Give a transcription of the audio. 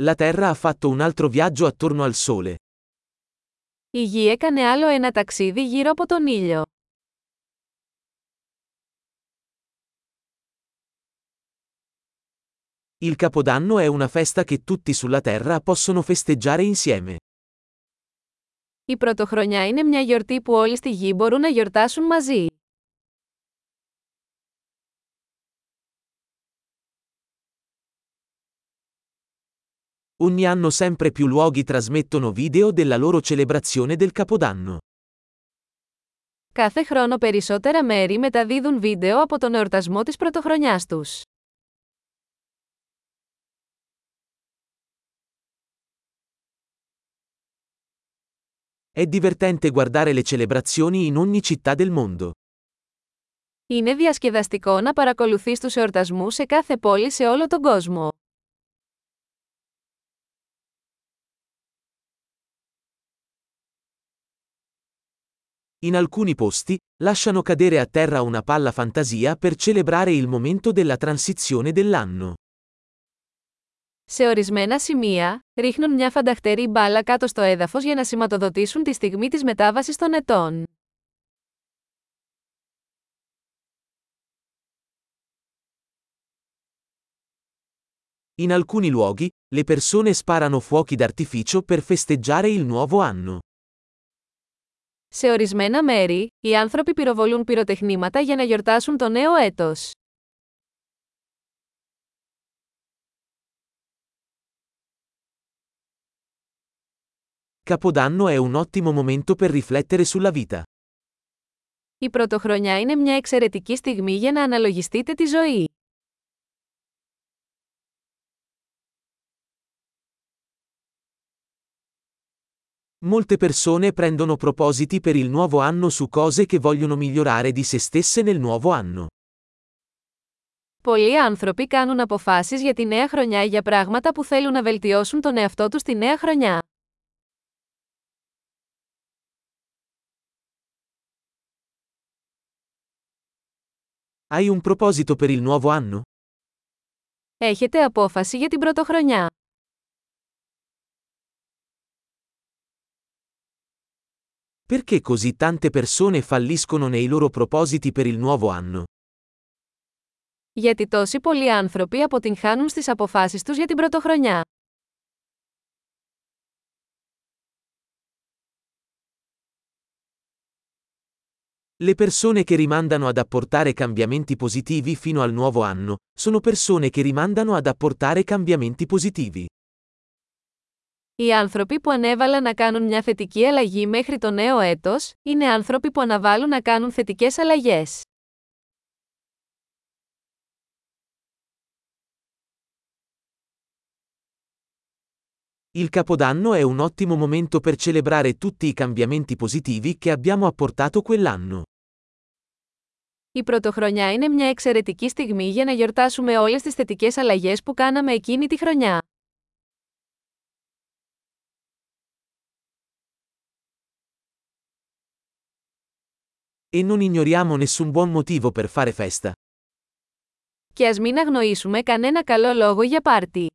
La Terra ha fatto un altro viaggio attorno al Sole. Η Γη έκανε άλλο ένα ταξίδι γύρω από τον ήλιο. Il Capodanno è una festa che tutti sulla Terra possono festeggiare insieme. Η Πρωτοχρονιά είναι μια γιορτή που όλοι στη Γη μπορούν να γιορτάσουν μαζί. Ogni anno sempre più luoghi trasmettono video della loro celebrazione del Capodanno. Κάθε χρόνο περισσότερα μέρη μεταδίδουν βίντεο από τον εορτασμό της πρωτοχρονιάς τους. È divertente guardare le celebrazioni in ogni città del mondo. Είναι διασκεδαστικό να παρακολουθείς τους εορτασμούς σε κάθε πόλη σε όλο τον κόσμο. In alcuni posti, lasciano cadere a terra una palla fantasia per celebrare il momento della transizione dell'anno. Σε ορισμένα σημεία, ρίχνουν μια φανταχτερή μπάλα κάτω στο έδαφος για να σηματοδοτήσουν τη στιγμή της μετάβασης των ετών. In alcuni luoghi, le persone sparano fuochi d'artificio per festeggiare il nuovo anno. Σε ορισμένα μέρη, οι άνθρωποι πυροβολούν πυροτεχνήματα για να γιορτάσουν το νέο έτος. Capodanno è un ottimo momento per riflettere sulla vita. Η πρωτοχρονιά είναι μια εξαιρετική στιγμή για να αναλογιστείτε τη ζωή. Molte persone prendono propositi per il nuovo anno su cose che vogliono migliorare di se stesse nel nuovo anno. Πολλοί άνθρωποι κάνουν αποφάσεις για τη νέα χρονιά για πράγματα που θέλουν να βελτιώσουν τον εαυτό τους τη νέα χρονιά. Hai un proposito per il nuovo anno? Έχετε απόφαση για την πρωτοχρονιά. Perché così tante persone falliscono nei loro propositi per il nuovo anno? Γιατί τόσοι πολλοί άνθρωποι αποτυγχάνουν στις αποφάσεις τους για την πρωτοχρονιά. Le persone che rimandano ad apportare cambiamenti positivi fino al nuovo anno, sono persone che rimandano ad apportare cambiamenti positivi. Οι άνθρωποι που ανέβαλαν να κάνουν μια θετική αλλαγή μέχρι το νέο έτος, είναι άνθρωποι που αναβάλουν να κάνουν θετικές αλλαγές. Il Capodanno è un ottimo momento per celebrare tutti i cambiamenti positivi che abbiamo apportato quell'anno. Η πρωτοχρονιά είναι μια εξαιρετική στιγμή για να γιορτάσουμε όλες τις θετικές αλλαγές που κάναμε εκείνη τη χρονιά. E non ignoriamo nessun buon motivo per fare festa. Και ας μην αγνοήσουμε κανένα καλό λόγο για πάρτι.